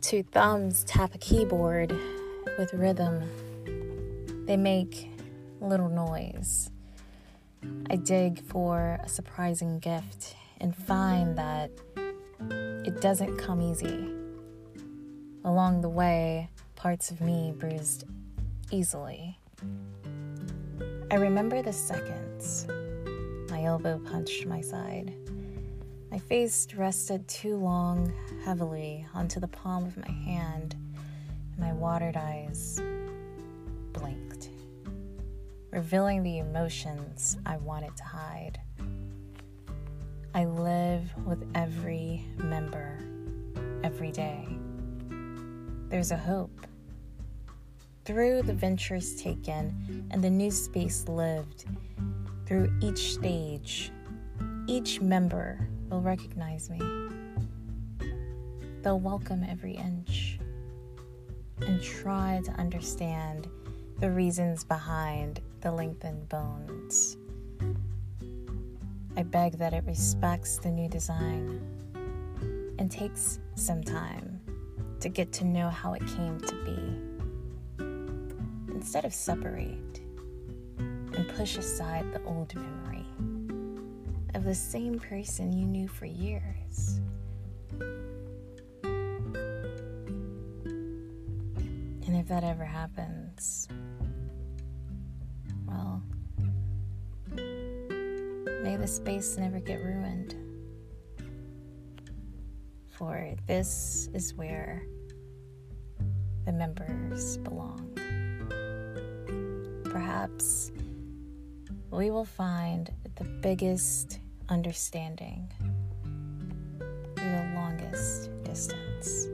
two thumbs tap a keyboard with rhythm. They make little noise. I dig for a surprising gift and find that it doesn't come easy. Along the way, parts of me bruised easily. I remember the seconds. My elbow punched my side. My face rested too long, heavily onto the palm of my hand, and my watered eyes blinked, revealing the emotions I wanted to hide. I live with every member, every day. There's a hope. Through the ventures taken and the new space lived, through each stage, each member will recognize me. They'll welcome every inch and try to understand the reasons behind the lengthened bones. I beg that it respects the new design and takes some time to get to know how it came to be. Instead of separate and push aside the old memory of the same person you knew for years. And if that ever happens, well, may the space never get ruined. For this is where the members belong. Perhaps we will find the biggest understanding through the longest distance.